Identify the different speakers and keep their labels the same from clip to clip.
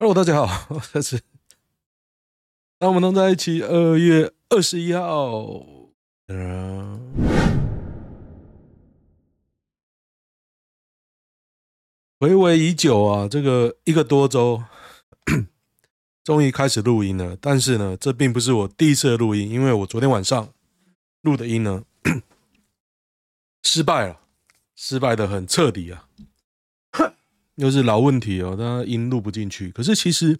Speaker 1: Hello，大家好，我是那我们能在一起。二月二十一号，嗯，回味已久啊，这个一个多周，终于开始录音了。但是呢，这并不是我第一次录音，因为我昨天晚上录的音呢，失败了，失败的很彻底啊。又是老问题哦，它音录不进去。可是其实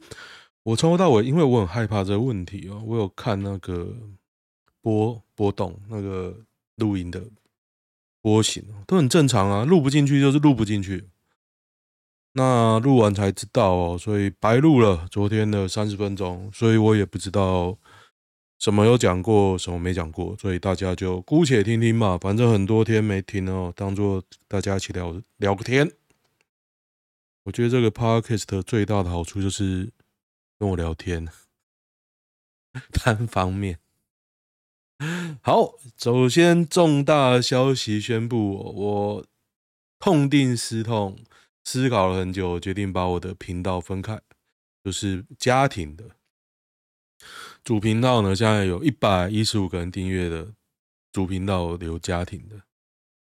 Speaker 1: 我从头到尾，因为我很害怕这个问题哦，我有看那个波波动那个录音的波形，都很正常啊，录不进去就是录不进去。那录完才知道哦，所以白录了昨天的三十分钟，所以我也不知道什么有讲过，什么没讲过，所以大家就姑且听听嘛，反正很多天没听哦，当做大家一起聊聊个天。我觉得这个 podcast 最大的好处就是跟我聊天，单方面。好，首先重大消息宣布，我痛定思痛，思考了很久，决定把我的频道分开，就是家庭的主频道呢，现在有一百一十五个人订阅的主频道留家庭的，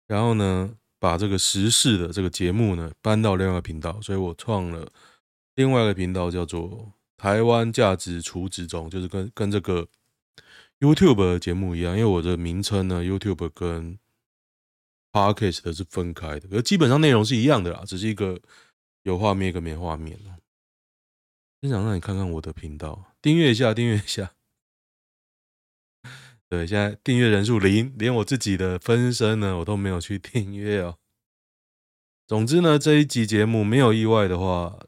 Speaker 1: 然后呢，把这个时事的这个节目呢搬到另外一个频道，所以我创了另外一个频道，叫做“台湾价值储值中”，就是跟跟这个 YouTube 的节目一样，因为我的名称呢，YouTube 跟 Podcast 的是分开的，可基本上内容是一样的啦，只是一个有画面，一个没画面。真想让你看看我的频道，订阅一下，订阅一下。对，现在订阅人数零，连我自己的分身呢，我都没有去订阅哦。总之呢，这一集节目没有意外的话，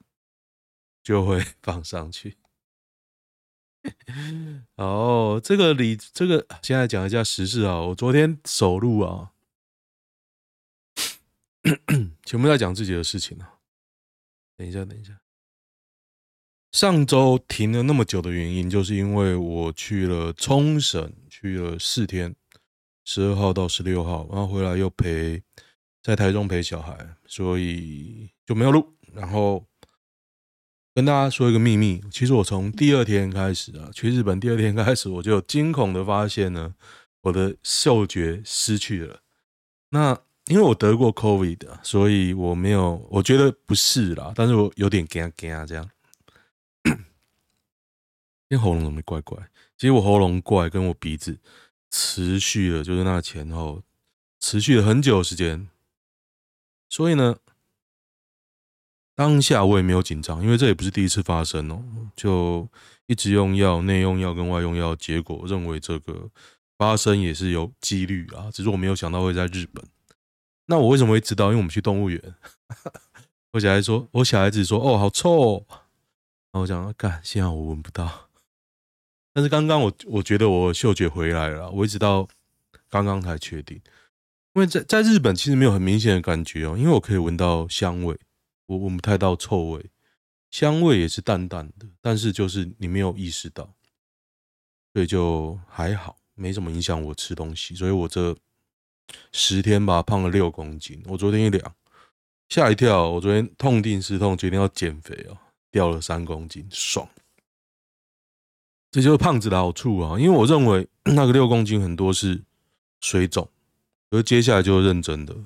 Speaker 1: 就会 放上去。哦，这个里，这个现在讲一下时事啊。我昨天首录啊，全部在讲自己的事情啊。等一下，等一下。上周停了那么久的原因，就是因为我去了冲绳，去了四天，十二号到十六号，然后回来又陪在台中陪小孩，所以就没有录。然后跟大家说一个秘密，其实我从第二天开始啊，去日本第二天开始，我就惊恐的发现呢，我的嗅觉失去了。那因为我得过 COVID，所以我没有，我觉得不是啦，但是我有点惊惊这样。因为喉咙怎么怪怪？其实我喉咙怪，跟我鼻子持续了，就是那前后持续了很久时间。所以呢，当下我也没有紧张，因为这也不是第一次发生哦。就一直用药，内用药跟外用药，结果认为这个发生也是有几率啊。只是我没有想到会在日本。那我为什么会知道？因为我们去动物园，我小孩说，我小孩子说，哦，好臭。然后我讲，干，幸好我闻不到。但是刚刚我我觉得我嗅觉回来了，我一直到刚刚才确定，因为在在日本其实没有很明显的感觉哦，因为我可以闻到香味，我闻不太到臭味，香味也是淡淡的，但是就是你没有意识到，所以就还好，没什么影响我吃东西，所以我这十天吧胖了六公斤，我昨天一量吓一跳，我昨天痛定思痛决定要减肥哦，掉了三公斤，爽。这就是胖子的好处啊，因为我认为 那个六公斤很多是水肿，而接下来就认真的，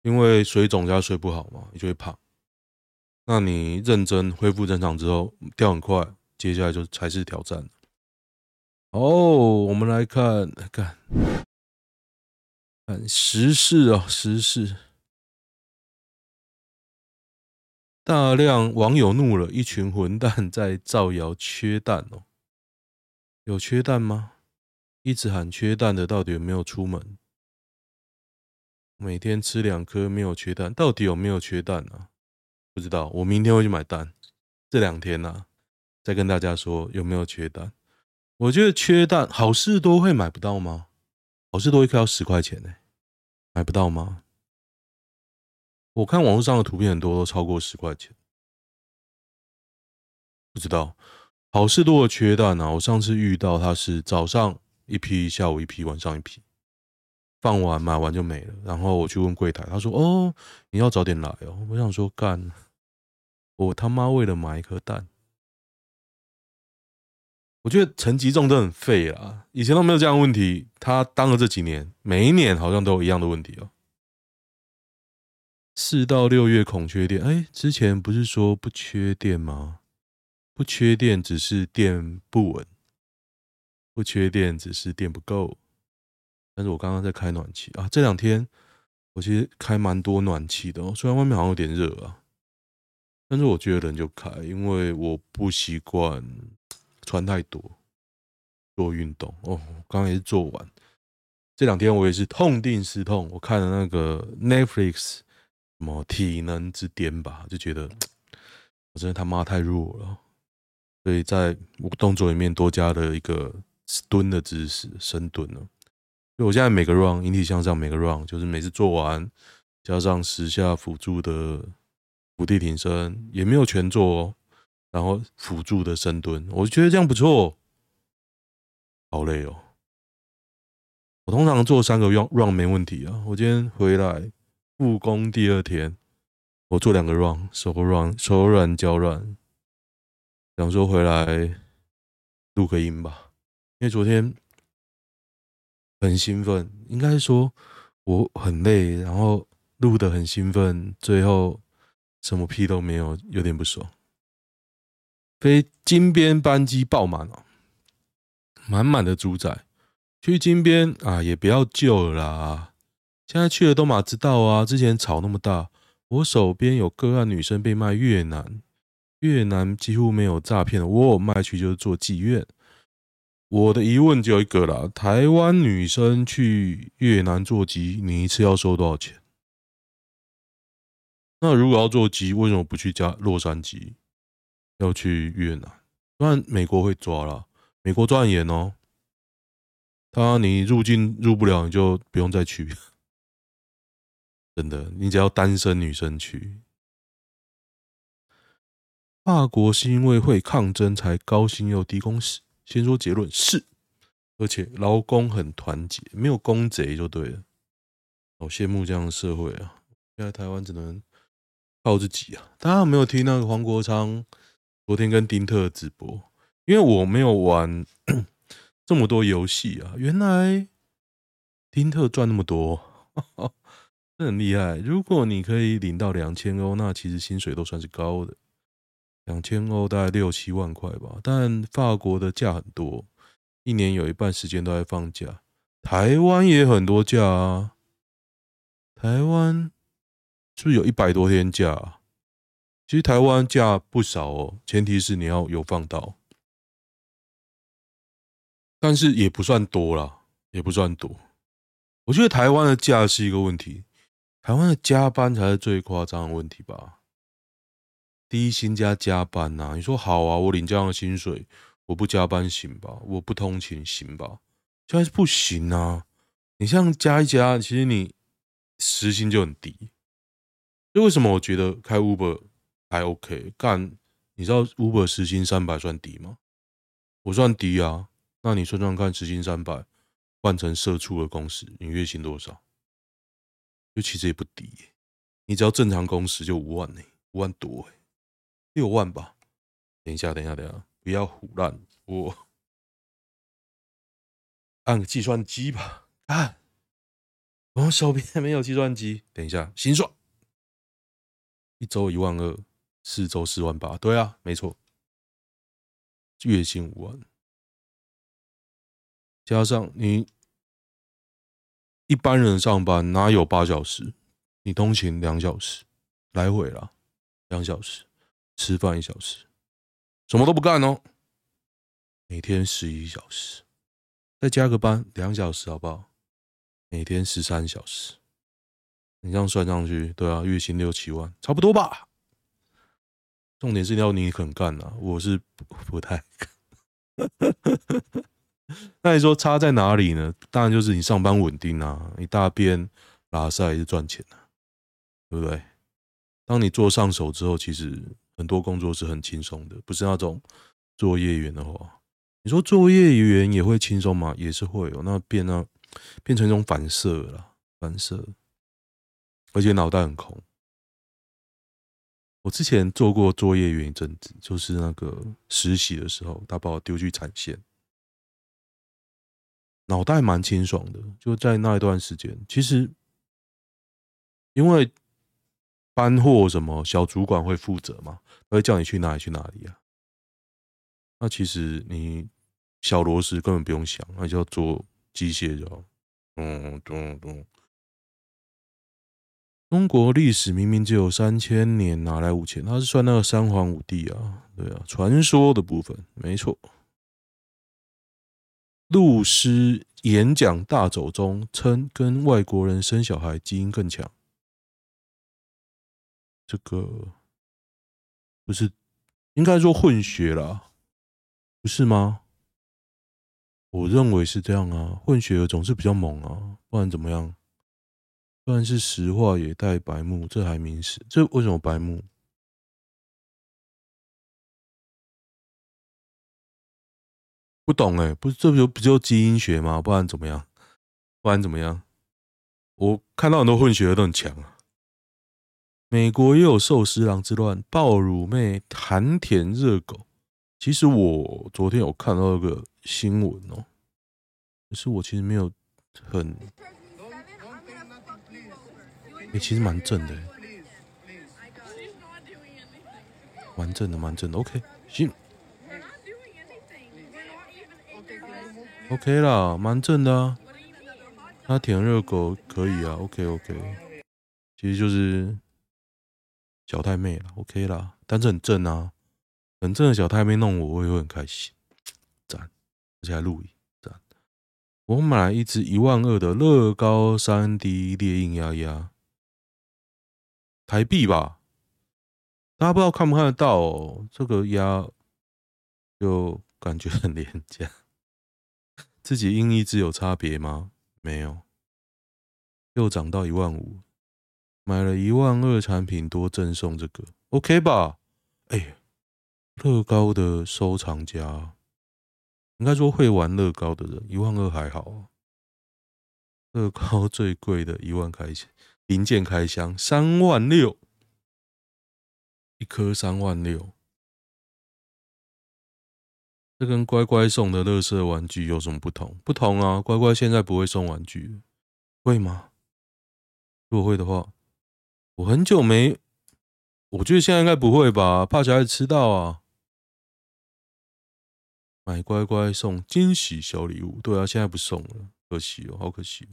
Speaker 1: 因为水肿加睡不好嘛，你就会胖。那你认真恢复正常之后掉很快，接下来就才是挑战。哦，我们来看看看时事啊，时事，大量网友怒了，一群混蛋在造谣缺蛋哦。有缺蛋吗？一直喊缺蛋的，到底有没有出门？每天吃两颗，没有缺蛋，到底有没有缺蛋啊？不知道，我明天会去买蛋。这两天呢、啊，再跟大家说有没有缺蛋。我觉得缺蛋，好事多会买不到吗？好事多一颗要十块钱呢、欸，买不到吗？我看网络上的图片很多都超过十块钱，不知道。好事多的缺蛋啊！我上次遇到他是早上一批，下午一批，晚上一批，放完买完就没了。然后我去问柜台，他说：“哦，你要早点来哦。”我想说干，我他妈为了买一颗蛋，我觉得陈吉仲都很废啦，以前都没有这样的问题，他当了这几年，每一年好像都有一样的问题哦。四到六月孔缺电，哎，之前不是说不缺电吗？不缺电，只是电不稳，不缺电，只是电不够。但是我刚刚在开暖气啊，这两天我其实开蛮多暖气的哦，虽然外面好像有点热啊，但是我觉得人就开，因为我不习惯。穿太多，做运动哦。刚刚也是做完，这两天我也是痛定思痛，我看了那个 Netflix 什么体能之巅吧，就觉得 我真的他妈太弱了，所以在动作里面多加了一个蹲的姿势，深蹲了。所以我现在每个 run 引体向上，每个 run 就是每次做完加上十下辅助的伏地挺身，也没有全做哦。然后辅助的深蹲，我觉得这样不错。好累哦！我通常做三个 run run 没问题啊。我今天回来复工第二天，我做两个 run，手软手软脚软，想说回来录个音吧。因为昨天很兴奋，应该说我很累，然后录得很兴奋，最后什么屁都没有，有点不爽。飞金边班机爆满了，满满的猪仔去金边啊，也不要救了啦！现在去了都马知道啊，之前吵那么大，我手边有个案女生被卖越南，越南几乎没有诈骗的，我卖去就是做妓院。我的疑问只有一个啦：台湾女生去越南做妓，你一次要收多少钱？那如果要做鸡，为什么不去加洛杉矶？要去越南，当然美国会抓了，美国抓严哦。他你入境入不了，你就不用再去。真的，你只要单身女生去。法国是因为会抗争才高薪又低工时。先说结论是，而且劳工很团结，没有工贼就对了。好羡慕这样的社会啊！现在台湾只能靠自己啊。大家有没有听那个黄国昌？昨天跟丁特直播，因为我没有玩 这么多游戏啊。原来丁特赚那么多，这很厉害。如果你可以领到两千欧，那其实薪水都算是高的。两千欧大概六七万块吧。但法国的假很多，一年有一半时间都在放假。台湾也很多假啊，台湾是不是有一百多天假啊？其实台湾假不少哦，前提是你要有放到，但是也不算多啦，也不算多。我觉得台湾的假是一个问题，台湾的加班才是最夸张的问题吧？低薪加加班呐，你说好啊？我领这样的薪水，我不加班行吧？我不通勤行吧？现在是不行啊！你像加一加，其实你时薪就很低。所以为什么我觉得开 Uber？还 OK，干，你知道 Uber 时薪三百算低吗？我算低啊，那你算算看，时薪三百换成社畜的工时，你月薪多少？就其实也不低，你只要正常工时就五万呢，五万多哎，六万吧。等一下，等一下，等一下，不要胡乱我，按个计算机吧。啊，我手边没有计算机，等一下，心算，一周一万二。四周四万八，对啊，没错，月薪五万，加上你一般人上班哪有八小时？你通勤两小时，来回啦，两小时，吃饭一小时，什么都不干哦，每天十一小时，再加个班两小时，好不好？每天十三小时，你这样算上去，对啊，月薪六七万，差不多吧。重点是要你肯干呐，我是不不太干。那你说差在哪里呢？当然就是你上班稳定啊，你大便拉塞是赚钱啊，对不对？当你做上手之后，其实很多工作是很轻松的，不是那种作业员的话。你说作业员也会轻松吗？也是会有，那变那，变成一种反射了，反射，而且脑袋很空。我之前做过作业员一阵子，就是那个实习的时候，他把我丢去产线，脑袋蛮清爽的。就在那一段时间，其实因为搬货什么，小主管会负责吗，他会叫你去哪里去哪里啊。那其实你小螺丝根本不用想，那就要做机械就好。嗯，咚咚。中国历史明明只有三千年，哪来五千？他是算那个三皇五帝啊？对啊，传说的部分没错。陆师演讲大走中称，跟外国人生小孩基因更强。这个不是应该说混血啦，不是吗？我认为是这样啊，混血儿总是比较猛啊，不然怎么样？不然是实话也带白目，这还明示？这为什么白目？不懂哎、不是这不就不就基因学吗？不然怎么样？不然怎么样？我看到很多混血儿都很强啊。美国也有寿司郎之乱，爆乳妹韩舔热狗。其实我昨天有看到一个新闻哦，可是我其实没有很。哎、欸，其实蛮正的，蛮正的，蛮正的。OK，行，OK 啦，蛮正的啊。他舔热狗可以啊。OK, OK 其实就是小太妹了，OK 啦。但是很正啊，很正的小太妹弄我，我也会很开心，赞，而且还录影，赞。我买了一支一万二的乐高三 D 猎鹰鸭鸭。台币吧，大家不知道看不看得到哦。这个鸭就感觉很廉价。自己印一支有差别吗？没有，又涨到一万五。买了一万二产品多赠送这个，OK 吧？哎，乐高的收藏家，应该说会玩乐高的人，一万二还好。乐高最贵的一万开钱。零件开箱三万六，一颗三万六，这跟乖乖送的乐色玩具有什么不同？不同啊！乖乖现在不会送玩具，会吗？如果会的话，我很久没，我觉得现在应该不会吧，怕小孩子吃到啊。买乖乖送惊喜小礼物，对啊，现在不送了，可惜哦，好可惜。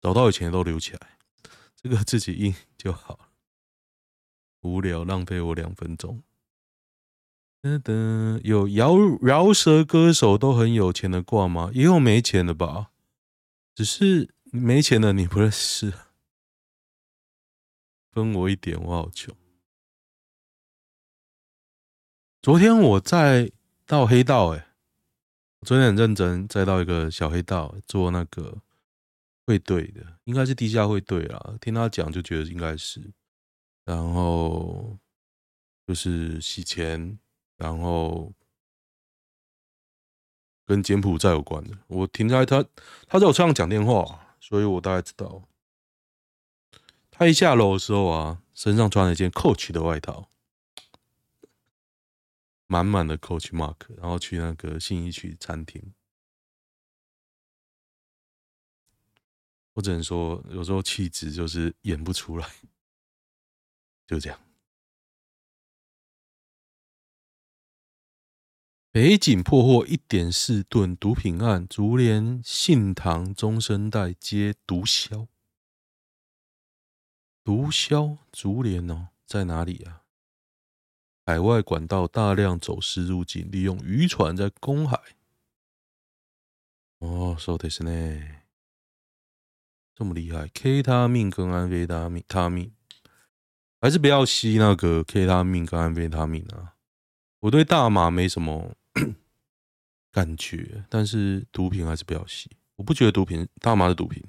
Speaker 1: 找到以前的都留起来，这个自己印就好。无聊，浪费我两分钟。噔噔，有饶饶舌歌手都很有钱的挂吗？也有没钱的吧，只是没钱的你不认识。分我一点，我好穷。昨天我在到黑道，哎，昨天很认真，再到一个小黑道做那个。会对的，应该是地下会对啦。听他讲就觉得应该是，然后就是洗钱，然后跟柬埔寨有关的。我听在他他在我车上讲电话，所以我大概知道。他一下楼的时候啊，身上穿了一件 Coach 的外套，满满的 Coach mark，然后去那个信义区餐厅。我只能说，有时候气质就是演不出来，就这样。北警破获一点四吨毒品案，竹联信堂中生代接毒枭。毒枭竹联哦，在哪里啊？海外管道大量走私入境，利用渔船在公海。哦，说的是呢。这么厉害，K 他命跟安非他命，他命还是不要吸那个 K 他命跟安非他命啊！我对大麻没什么 感觉，但是毒品还是不要吸。我不觉得毒品大麻是毒品。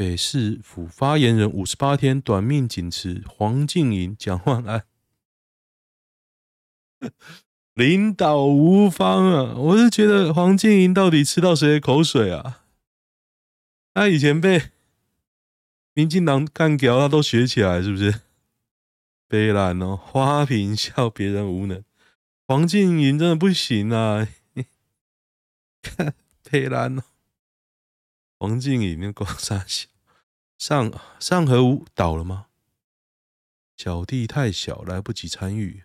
Speaker 1: 北市府发言人五十八天短命仅持黄静莹、蒋万安。领导无方啊！我是觉得黄静莹到底吃到谁的口水啊？他以前被民进党干掉他都学起来，是不是？悲蓝哦，花瓶笑别人无能，黄静莹真的不行啊！看悲蓝哦，黄静莹那个啥小 上上河屋倒了吗？小弟太小，来不及参与，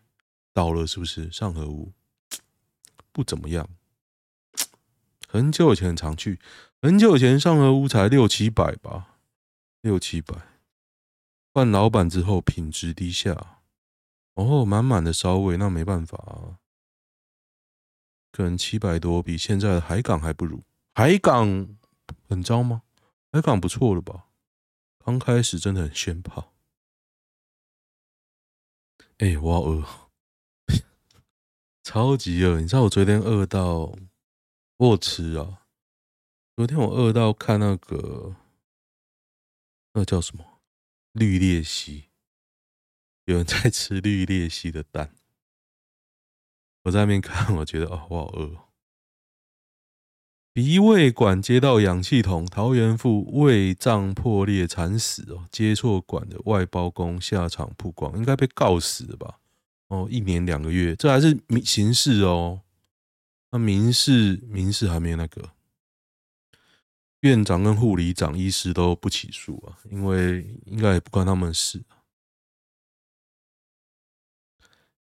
Speaker 1: 倒了是不是？上河屋 不怎么样，很久以前常去，很久以前上河屋才六七百吧，六七百。换老板之后，品质低下。哦，满满的烧味，那没办法啊。可能七百多，比现在的海港还不如。海港很糟吗？海港不错了吧？刚开始真的很炫炮。哎、我好饿，超级饿。你知道我昨天饿到我吃啊？昨天我饿到看那个，那个叫什么？绿鬣蜥，有人在吃绿鬣蜥的蛋。我在那边看，我觉得哦，我好饿。鼻胃管接到氧气筒，桃园妇胃脏破裂惨死哦，接错管的外包工下场曝光，应该被告死了吧？哦，一年两个月，这还是民刑事哦。那民事民事还没有那个。院长跟护理长、医师都不起诉啊，因为应该也不关他们事。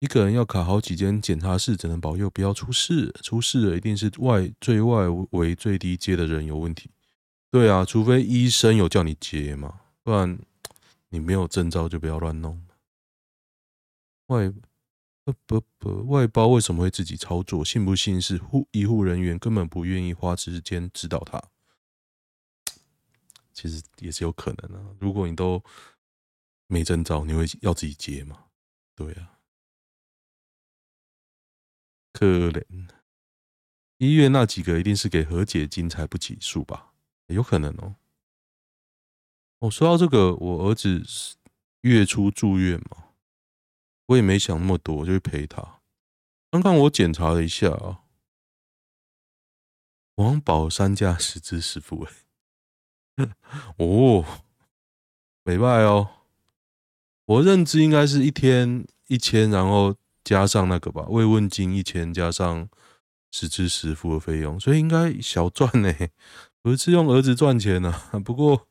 Speaker 1: 一个人要卡好几间检查室，只能保佑不要出事。出事了，一定是外最外围最低阶的人有问题。对啊，除非医生有叫你接嘛，不然你没有证照就不要乱弄。外不不不，外包为什么会自己操作？信不信是护医护人员根本不愿意花时间指导他？其实也是有可能、啊。如果你都没证照，你会要自己接吗？对啊，可怜。医院那几个一定是给和解金才不起诉吧？有可能哦。我、说到这个，我儿子月初住院嘛，我也没想那么多，我就去陪他。刚刚我检查了一下啊，王宝山家十支十副哎。哦，没拜哦。我认知应该是一天一千，然后加上那个吧，慰问金一千，加上实支实付的费用，所以应该小赚呢。我是用儿子赚钱呢、不过，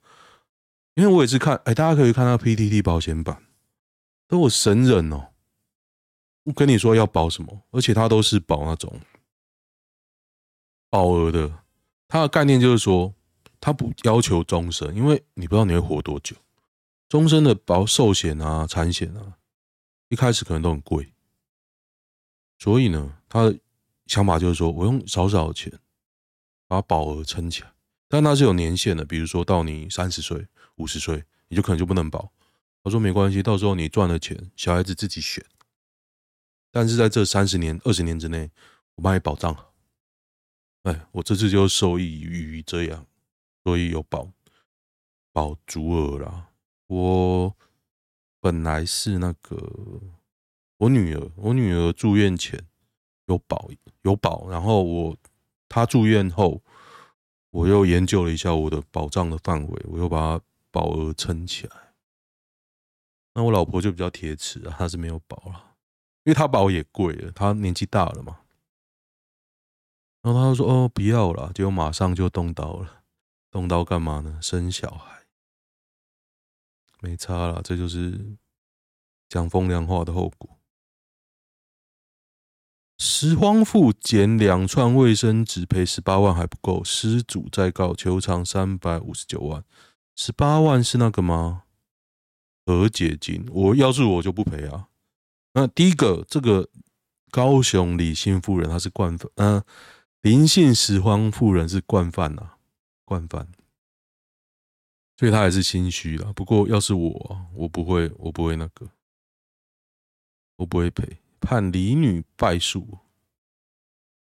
Speaker 1: 因为我也是看，哎，大家可以看到 PTT 保险版都有神人哦。我跟你说要保什么，而且他都是保那种保额的，他的概念就是说。他不要求终身，因为你不知道你会活多久。终身的保寿险啊、产险啊，一开始可能都很贵，所以呢，他的想法就是说我用少少的钱把保额撑起来，但那是有年限的，比如说到你三十岁、五十岁，你就可能就不能保。他说没关系，到时候你赚了钱，小孩子自己选，但是在这三十年、二十年之内，我帮你保障。哎，我这次就受益于这样。所以有保保足额啦。我本来是那个我女儿，我女儿住院前有保有保，然后我她住院后，我又研究了一下我的保障的范围，我又把保额撑起来。那我老婆就比较铁齿啊，她是没有保了，因为她保也贵了，她年纪大了嘛。然后她就说：“哦，不要了。”结果马上就动刀了。动刀干嘛呢？生小孩，没差了，这就是讲风凉话的后果。拾荒妇捡两串卫生纸赔十八万还不够，失主再告求偿三百五十九万，十八万是那个吗？和解金，我要是我就不赔啊。那第一个，这个高雄李姓妇人她是惯犯，嗯、呃，林姓拾荒妇人是惯犯呐。惯犯，所以他还是心虚了。不过要是我，我不会，我不会那个，我不会赔。判李女败诉，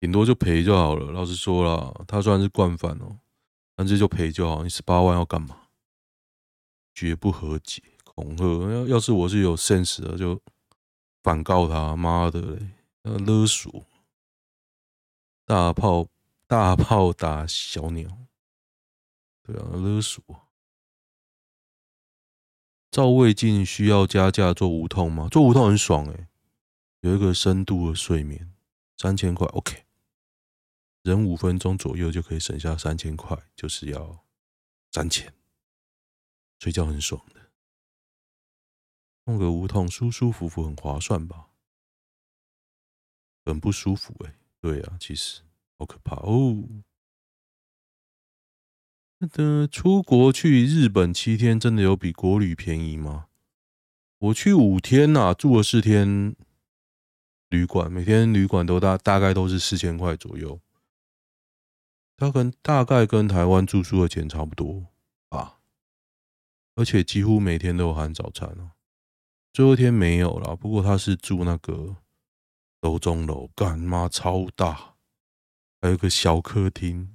Speaker 1: 顶多就赔就好了。老实说了，他虽然是惯犯哦，但这就赔就好。你十八万要干嘛？绝不和解，恐吓。要要是我是有 sense 的，就反告他。妈的嘞，勒索，大炮大炮打小鸟。对啊，勒索。
Speaker 2: 照胃镜需要加价做无痛吗？做无痛很爽诶、有一个深度的睡眠，三千块 OK，忍五分钟左右就可以省下三千块，就是要三千，睡觉很爽的，弄个无痛舒舒服服很划算吧？很不舒服诶、欸，对啊，其实好可怕哦。那个出国去日本七天，真的有比国旅便宜吗？我去五天呐、啊，住了四天旅馆，每天旅馆都大大概都是四千块左右，它跟大概跟台湾住宿的钱差不多啊，而且几乎每天都有含早餐哦。最后一天没有了，不过他是住那个楼中楼，干妈超大，还有个小客厅。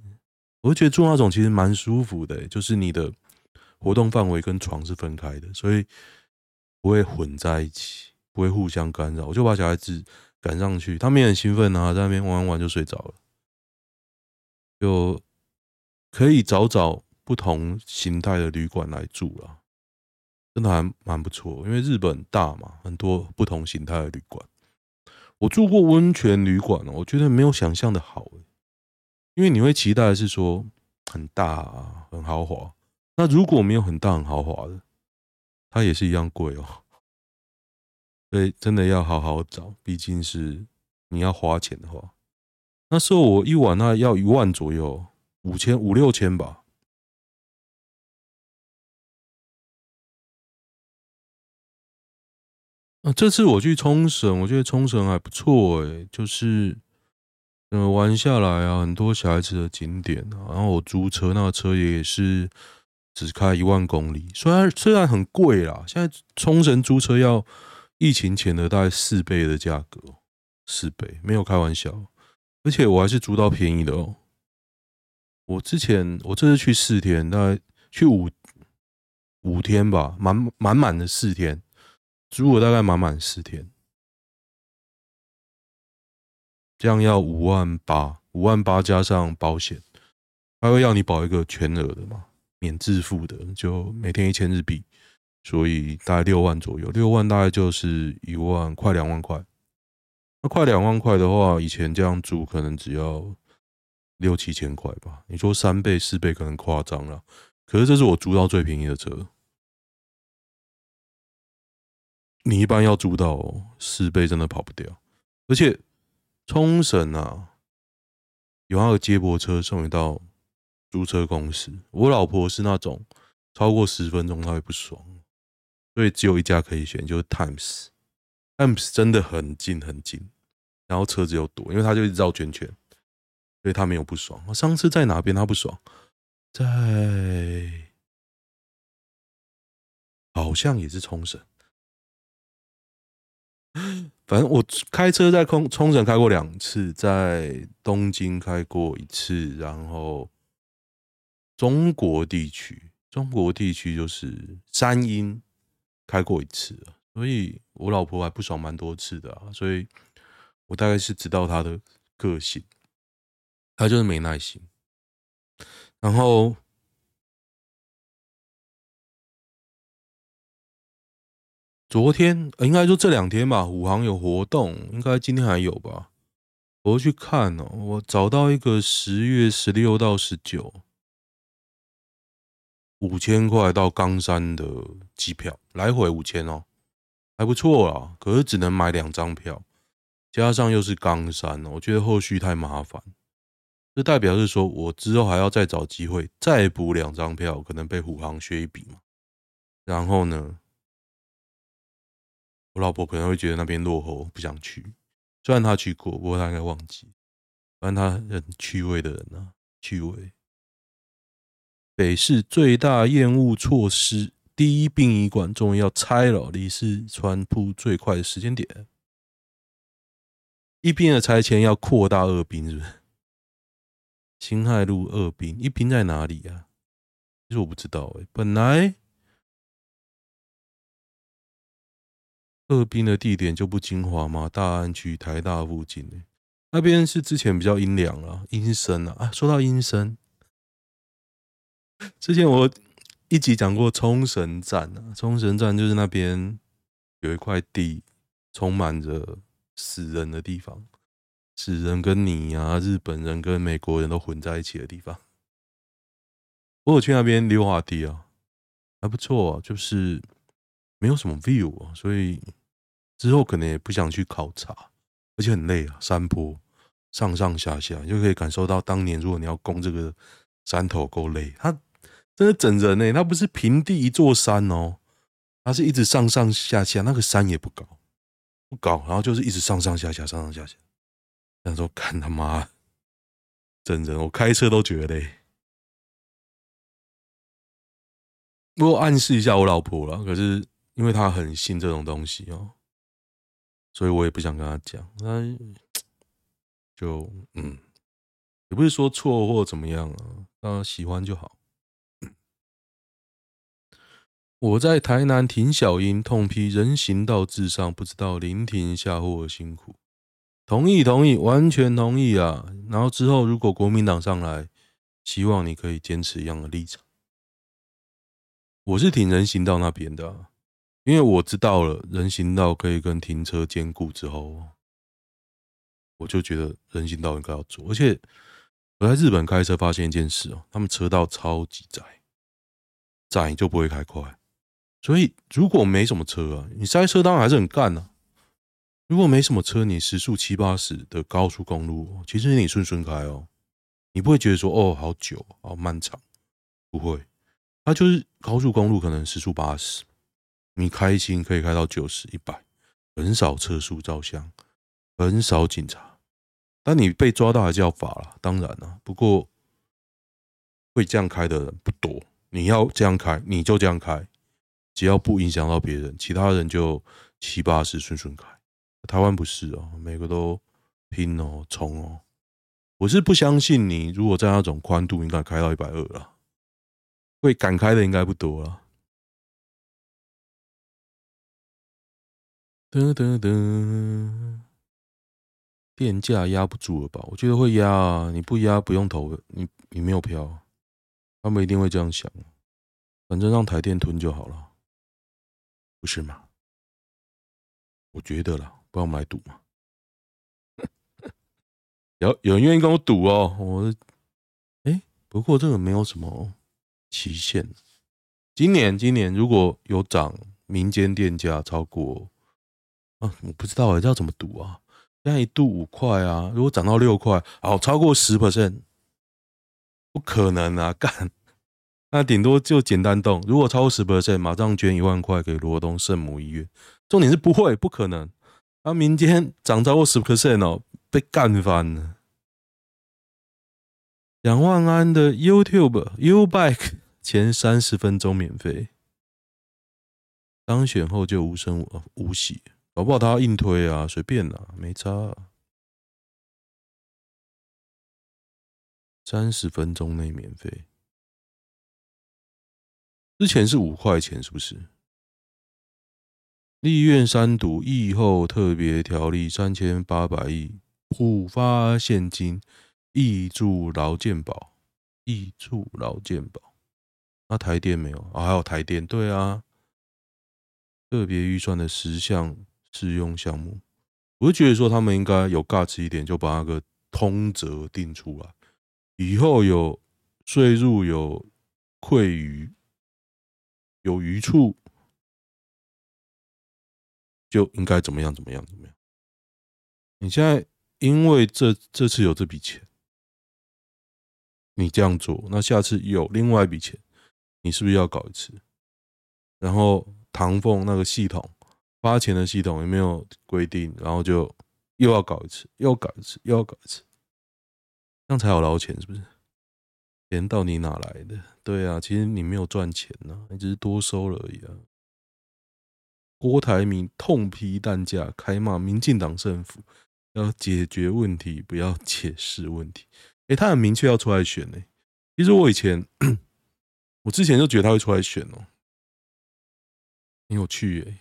Speaker 2: 我觉得住那种其实蛮舒服的，就是你的活动范围跟床是分开的，所以不会混在一起，不会互相干扰。我就把小孩子赶上去，他们也很兴奋啊，在那边玩玩就睡着了。就可以找找不同形态的旅馆来住了，真的还蛮不错。因为日本大嘛，很多不同形态的旅馆。我住过温泉旅馆，我觉得没有想象的好。因为你会期待是说很大啊，很豪华。那如果没有很大很豪华的，它也是一样贵哦。所以真的要好好找，毕竟是你要花钱的话。那时候我一晚那要一万左右，五千五六千吧。啊，这次我去冲绳，我觉得冲绳还不错诶，就是。嗯，玩下来啊，很多小孩子的景点，然后我租车，那个车也是只开一万公里，虽然虽然很贵啦，现在冲绳租车要疫情前的大概四倍的价格，四倍没有开玩笑，而且我还是租到便宜的哦。我之前我这次去四天，大概去五五天吧，满满满的四天，租了大概满满四天。这样要五万八，五万八加上保险，他会要你保一个全额的嘛，免自付的，就每天一千日币，所以大概六万左右，六万大概就是一万快两万块。那快两万块的话，以前这样租可能只要六七千块吧。你说三倍四倍可能夸张了，可是这是我租到最便宜的车。你一般要租到四倍，真的跑不掉，而且。冲绳啊，有那个接驳车送你到租车公司。我老婆是那种超过十分钟她会不爽，所以只有一家可以选，就是 Times。Times 真的很近很近，然后车子又多，因为他就一直绕圈圈，所以他没有不爽。我上次在哪边他不爽，在好像也是冲绳。反正我开车在空冲绳开过两次，在东京开过一次，然后中国地区，中国地区就是山阴开过一次，所以我老婆还不爽蛮多次的啊，所以我大概是知道她的个性，她就是没耐心，然后。昨天应该说这两天吧，武行有活动，应该今天还有吧。我去看哦，我找到一个十月十六到十九，五千块到冈山的机票，来回五千哦，还不错啦。可是只能买两张票，加上又是冈山，我觉得后续太麻烦。这代表是说我之后还要再找机会再补两张票，可能被虎航削一笔嘛。然后呢？我老婆可能会觉得那边落后，不想去。虽然她去过，不过她应该忘记。反正她很趣味的人啊，趣味。北市最大厌恶措施，第一殡仪馆终于要拆了，离四川铺最快的时间点。一殡的拆迁要扩大二殡，是不是？辛亥路二殡，一殡在哪里啊？其实我不知道哎、欸，本来。二殡的地点就不精华嘛？大安区、台大附近呢？那边是之前比较阴凉啊，阴森啊。啊，说到阴森，之前我一集讲过冲绳站啊，冲绳站就是那边有一块地，充满着死人的地方，死人跟你啊，日本人跟美国人都混在一起的地方。我有去那边溜滑梯啊，还不错啊，就是没有什么 view 啊，所以之后可能也不想去考察，而且很累啊，山坡上上下下，就可以感受到当年如果你要攻这个山头够累，它真的整人呢、欸，它不是平地一座山哦，它是一直上上下下，那个山也不高不高，然后就是一直上上下下上上下下，那时候看他妈整人，我开车都觉得累。不过暗示一下我老婆了，可是因为她很信这种东西哦，所以我也不想跟她讲。那就嗯，也不是说错或怎么样啊，她喜欢就好。我在台南挺小英，痛批人行道至上，不知道临停下货辛苦。同意，同意，完全同意啊！然后之后如果国民党上来，希望你可以坚持一样的立场。我是挺人行道那边的，因为我知道了人行道可以跟停车兼顾之后，我就觉得人行道应该要做。而且我在日本开车发现一件事哦，他们车道超级窄，窄就不会开快。所以如果没什么车啊，你塞车当然还是很干啊。如果没什么车，你时速七八十的高速公路，其实你顺顺开哦，你不会觉得说哦好久好漫长，不会。它就是高速公路，可能时速八十，你开心可以开到九十、一百，很少车速照相，很少警察，但你被抓到还是要罚了，当然了。不过会这样开的人不多，你要这样开，你就这样开，只要不影响到别人，其他人就七八十顺顺开。台湾不是哦，每个都拼哦，冲哦。我是不相信你，如果在那种宽度，应该开到一百二了。会敢开的应该不多了。噔噔噔，电价压不住了吧？我觉得会压啊！你不压不用投，你你没有票，他们一定会这样想。反正让台电吞就好了，不是吗？我觉得啦，不然我们来赌嘛。有有人愿意跟我赌哦？我，哎，不过这个没有什么。期限，今年今年如果有涨，民间电价超过，啊，我不知道哎，这要怎么赌啊？现在一度五块啊，如果涨到六块，好，超过十 percent，不可能啊，干，那顶多就简单动。如果超过十 percent，马上捐一万块给罗东圣母医院。重点是不会，不可能。啊，民间涨超过十 percent 哦，被干翻了。两万安的 YouTube U Bike。前三十分钟免费，当选后就无声无息，搞不好他要硬推啊，随便啦，没差啊。三十分钟内免费，之前是五块钱，是不是？立院三读议后特别条例三千八百亿普发现金，挹注劳健保，挹注劳健保。那台电没有啊？还有台电，对啊，特别预算的十项适用项目，我就觉得说他们应该有 guts 一点，就把那个通则定出来，以后有税入有亏余有余处，就应该怎么样怎么样怎么样。你现在因为这这次有这笔钱，你这样做，那下次有另外一笔钱。你是不是要搞一次？然后唐凤那个系统发钱的系统有没有规定？然后就又要搞一次，又搞一次，又要搞一次，这样才好捞钱，是不是？钱到底哪来的？对啊，其实你没有赚钱呐，你只是多收了而已啊。郭台铭痛批蛋价，开骂民进党政府要解决问题，不要解释问题。诶，他很明确要出来选呢。其实我以前。我之前就觉得他会出来选哦，很有趣耶。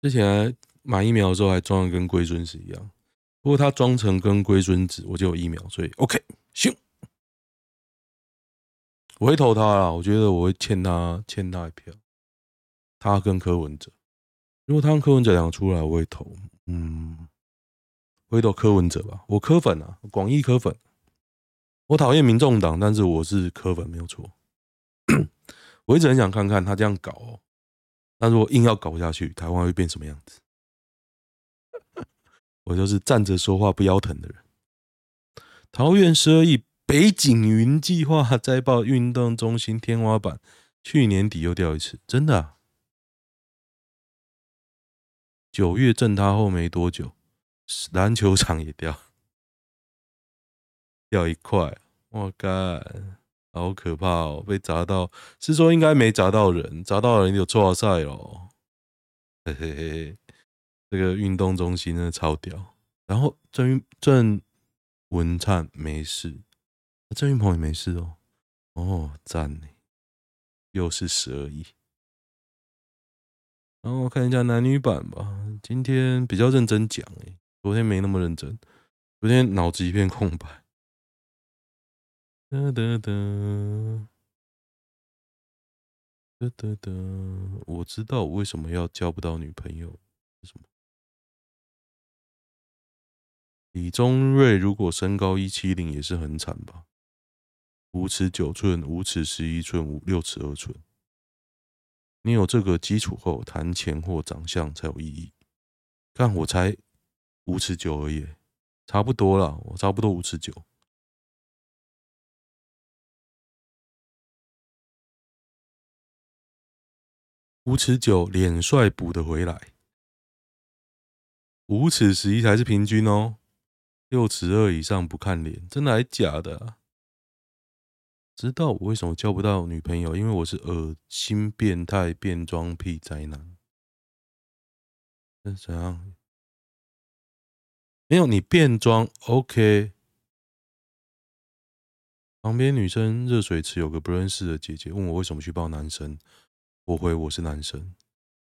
Speaker 2: 之前买疫苗的时候还装的跟龟孙子一样，不过他装成跟龟孙子，我就有疫苗，所以 OK 行。我会投他啦，我觉得我会欠他欠他一票。他跟柯文哲，如果他跟柯文哲两个出来，我会投。嗯，我会投柯文哲吧。我柯粉啊，广义柯粉。我讨厌民众党，但是我是柯粉，没有错。我一直很想看看他这样搞哦。那如果硬要搞下去，台湾会变什么样子？我就是站着说话不腰疼的人。桃园十二亿北景云计划再爆运动中心天花板，去年底又掉一次，真的啊？九月震塌后没多久，篮球场也掉，掉一块，我干，好可怕哦！被砸到，是说应该没砸到人，砸到人有错赛哦。嘿嘿嘿，这个运动中心真的超屌。然后郑郑。文灿没事，郑云鹏也没事哦。哦，赞呢，又是十二亿。然后我看一下男女版吧。今天比较认真讲诶，昨天没那么认真，昨天脑子一片空白。哒哒哒哒哒哒，我知道我为什么要交不到女朋友，为什么？李宗瑞如果身高一七零也是很惨吧？五尺九寸，五尺十一寸，五六尺二寸。你有这个基础后，谈钱或长相才有意义。看我才五尺九而已，差不多了，我差不多五尺九。五尺九，脸帅补得回来。五尺十一才是平均哦。六尺二以上不看脸，真的还假的？知道我为什么交不到女朋友？因为我是恶心变态变装癖宅男。那怎样？没有你变装，OK。旁边女生热水池有个不认识的姐姐问我为什么去抱男生，我回我是男生。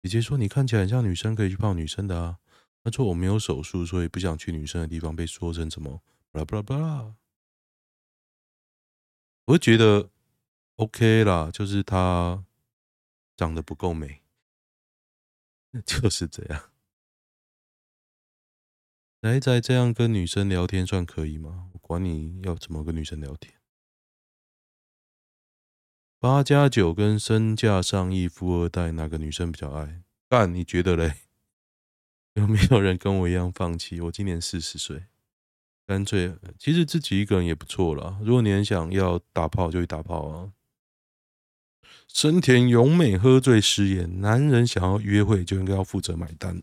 Speaker 2: 姐姐说你看起来很像女生，可以去抱女生的啊。她说我没有手术，所以不想去女生的地方被说成什么巴拉巴拉巴拉。我会觉得 OK 啦，就是她长得不够美，就是这样。来仔这样跟女生聊天算可以吗？我管你要怎么跟女生聊天。八加九跟身价上亿富二代，哪个女生比较爱？干，你觉得嘞？有没有人跟我一样放弃？我今年四十岁，干脆其实自己一个人也不错啦。如果你很想要打炮，就去打炮啊。深田咏美喝醉失言，男人想要约会就应该要负责买单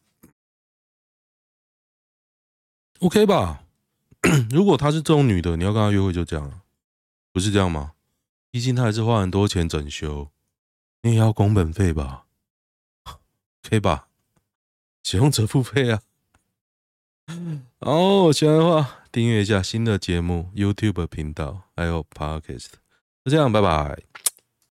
Speaker 2: ，OK 吧？如果她是这种女的，你要跟她约会就这样，不是这样吗？毕竟她还是花很多钱整修，你也要工本费吧？OK 吧？使用者付费啊！哦，喜欢的话订阅一下新的节目 YouTube 频道，还有 Podcast。就这样，拜拜。